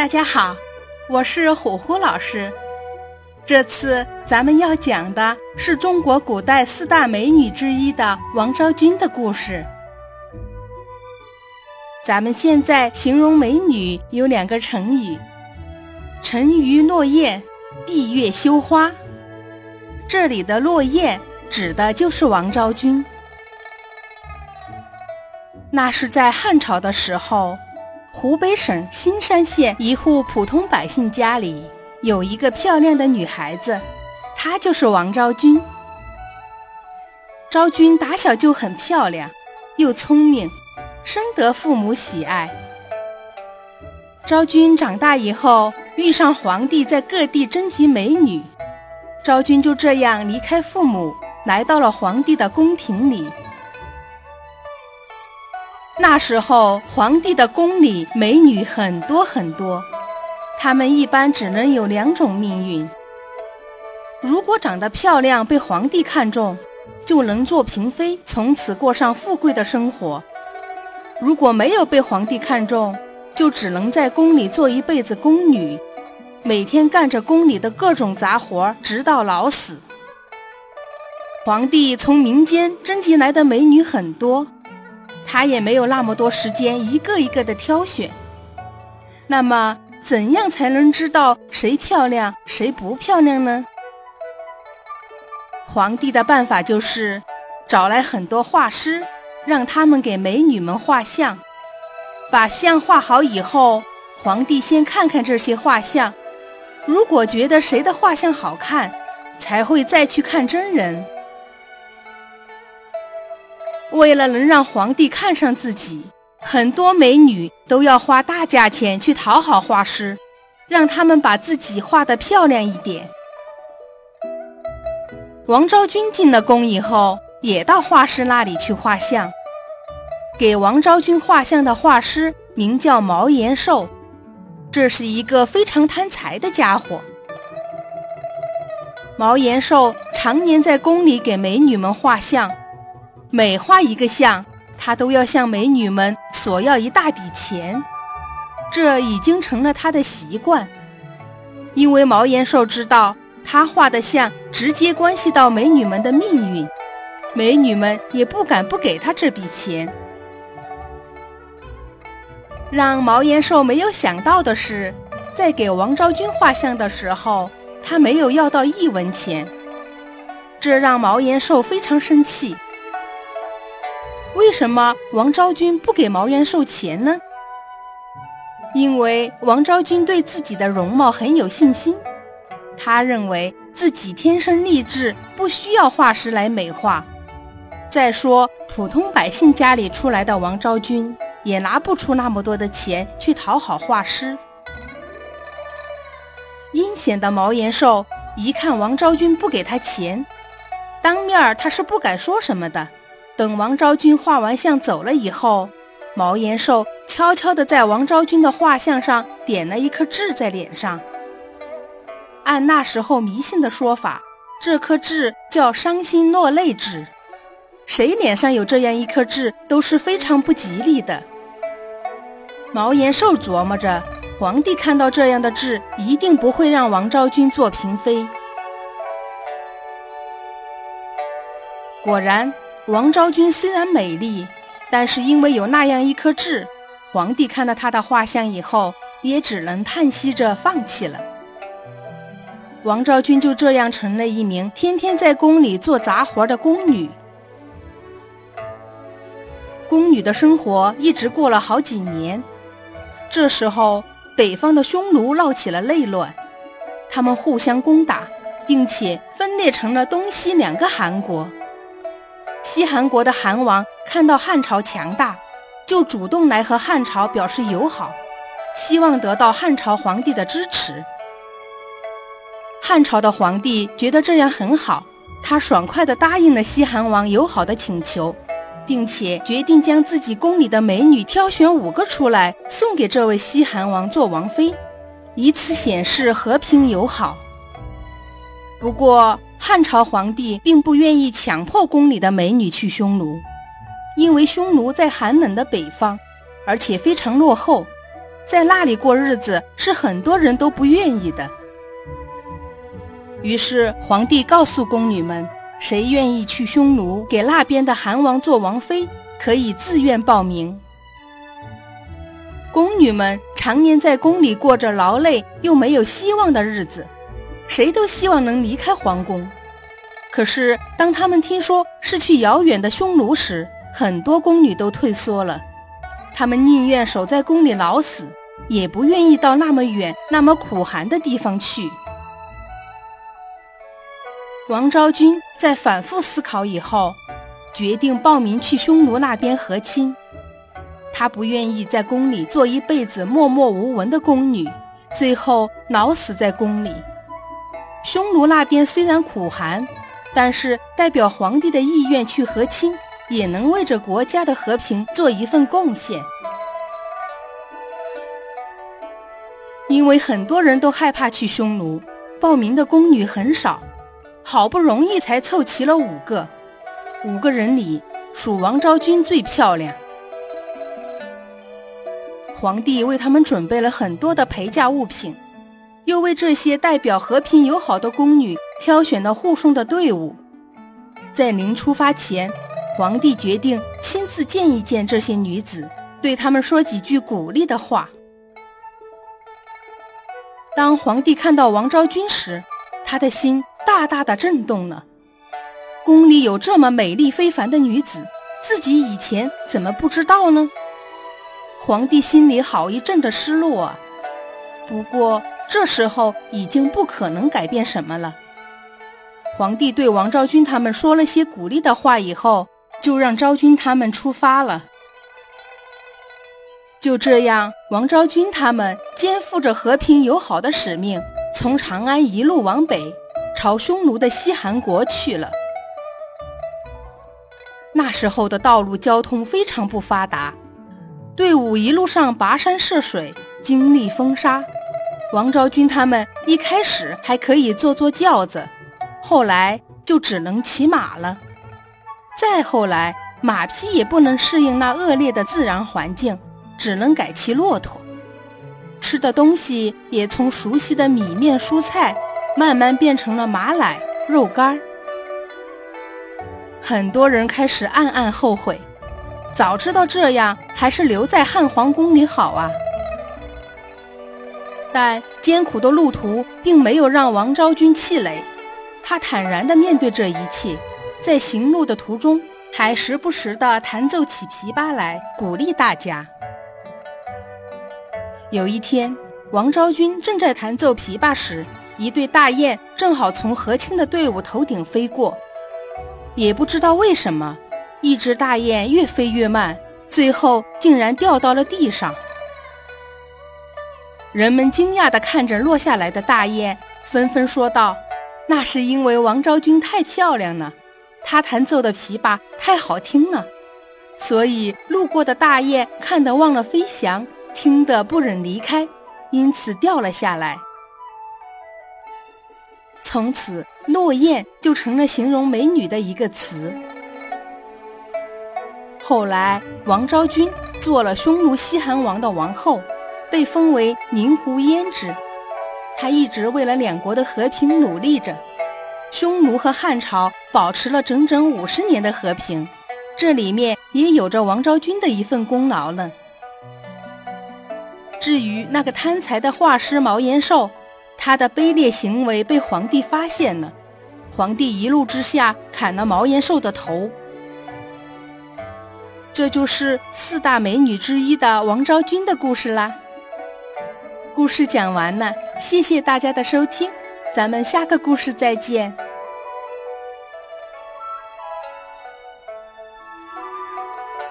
大家好，我是虎虎老师。这次咱们要讲的是中国古代四大美女之一的王昭君的故事。咱们现在形容美女有两个成语：沉鱼落雁、闭月羞花。这里的落雁指的就是王昭君。那是在汉朝的时候。湖北省新山县一户普通百姓家里有一个漂亮的女孩子，她就是王昭君。昭君打小就很漂亮，又聪明，深得父母喜爱。昭君长大以后遇上皇帝在各地征集美女，昭君就这样离开父母，来到了皇帝的宫廷里。那时候，皇帝的宫里美女很多很多，她们一般只能有两种命运：如果长得漂亮被皇帝看中，就能做嫔妃，从此过上富贵的生活；如果没有被皇帝看中，就只能在宫里做一辈子宫女，每天干着宫里的各种杂活，直到老死。皇帝从民间征集来的美女很多。他也没有那么多时间一个一个的挑选。那么，怎样才能知道谁漂亮谁不漂亮呢？皇帝的办法就是找来很多画师，让他们给美女们画像。把像画好以后，皇帝先看看这些画像，如果觉得谁的画像好看，才会再去看真人。为了能让皇帝看上自己，很多美女都要花大价钱去讨好画师，让他们把自己画得漂亮一点。王昭君进了宫以后，也到画师那里去画像。给王昭君画像的画师名叫毛延寿，这是一个非常贪财的家伙。毛延寿常年在宫里给美女们画像。每画一个像，他都要向美女们索要一大笔钱，这已经成了他的习惯。因为毛延寿知道他画的像直接关系到美女们的命运，美女们也不敢不给他这笔钱。让毛延寿没有想到的是，在给王昭君画像的时候，他没有要到一文钱，这让毛延寿非常生气。为什么王昭君不给毛延寿钱呢？因为王昭君对自己的容貌很有信心，她认为自己天生丽质，不需要画师来美化。再说，普通百姓家里出来的王昭君也拿不出那么多的钱去讨好画师。阴险的毛延寿一看王昭君不给他钱，当面他是不敢说什么的。等王昭君画完像走了以后，毛延寿悄悄地在王昭君的画像上点了一颗痣在脸上。按那时候迷信的说法，这颗痣叫伤心落泪痣，谁脸上有这样一颗痣都是非常不吉利的。毛延寿琢磨着，皇帝看到这样的痣，一定不会让王昭君做嫔妃。果然。王昭君虽然美丽，但是因为有那样一颗痣，皇帝看到她的画像以后，也只能叹息着放弃了。王昭君就这样成了一名天天在宫里做杂活的宫女。宫女的生活一直过了好几年，这时候北方的匈奴闹起了内乱，他们互相攻打，并且分裂成了东西两个汗国。西韩国的韩王看到汉朝强大，就主动来和汉朝表示友好，希望得到汉朝皇帝的支持。汉朝的皇帝觉得这样很好，他爽快地答应了西韩王友好的请求，并且决定将自己宫里的美女挑选五个出来送给这位西韩王做王妃，以此显示和平友好。不过，汉朝皇帝并不愿意强迫宫里的美女去匈奴，因为匈奴在寒冷的北方，而且非常落后，在那里过日子是很多人都不愿意的。于是皇帝告诉宫女们，谁愿意去匈奴给那边的韩王做王妃，可以自愿报名。宫女们常年在宫里过着劳累又没有希望的日子，谁都希望能离开皇宫。可是当他们听说是去遥远的匈奴时，很多宫女都退缩了。她们宁愿守在宫里老死，也不愿意到那么远、那么苦寒的地方去。王昭君在反复思考以后，决定报名去匈奴那边和亲。她不愿意在宫里做一辈子默默无闻的宫女，最后老死在宫里。匈奴那边虽然苦寒，但是代表皇帝的意愿去和亲，也能为着国家的和平做一份贡献。因为很多人都害怕去匈奴，报名的宫女很少，好不容易才凑齐了五个。五个人里，属王昭君最漂亮。皇帝为他们准备了很多的陪嫁物品，又为这些代表和平友好的宫女挑选了护送的队伍。在临出发前，皇帝决定亲自见一见这些女子，对他们说几句鼓励的话。当皇帝看到王昭君时，他的心大大的震动了。宫里有这么美丽非凡的女子，自己以前怎么不知道呢？皇帝心里好一阵的失落啊，不过这时候已经不可能改变什么了。皇帝对王昭君他们说了些鼓励的话以后，就让昭君他们出发了。就这样，王昭君他们肩负着和平友好的使命，从长安一路往北，朝匈奴的西韩国去了。那时候的道路交通非常不发达。队伍一路上跋山涉水，经历风沙。王昭君他们一开始还可以坐坐轿子，后来就只能骑马了。再后来，马匹也不能适应那恶劣的自然环境，只能改骑骆驼。吃的东西也从熟悉的米面蔬菜，慢慢变成了马奶、肉干。很多人开始暗暗后悔。早知道这样，还是留在汉皇宫里好啊！但艰苦的路途并没有让王昭君气馁，她坦然地面对这一切，在行路的途中还时不时地弹奏起琵琶来，鼓励大家。有一天，王昭君正在弹奏琵琶时，一对大雁正好从和亲的队伍头顶飞过，也不知道为什么。一只大雁越飞越慢，最后竟然掉到了地上。人们惊讶地看着落下来的大雁，纷纷说道：“那是因为王昭君太漂亮了，她弹奏的琵琶太好听了，所以路过的大雁看得忘了飞翔，听得不忍离开，因此掉了下来。从此，落雁就成了形容美女的一个词。”后来，王昭君做了匈奴西韩王的王后，被封为宁胡胭脂。她一直为了两国的和平努力着，匈奴和汉朝保持了整整五十年的和平，这里面也有着王昭君的一份功劳呢。至于那个贪财的画师毛延寿，他的卑劣行为被皇帝发现了，皇帝一怒之下砍了毛延寿的头。这就是四大美女之一的王昭君的故事啦。故事讲完了，谢谢大家的收听，咱们下个故事再见。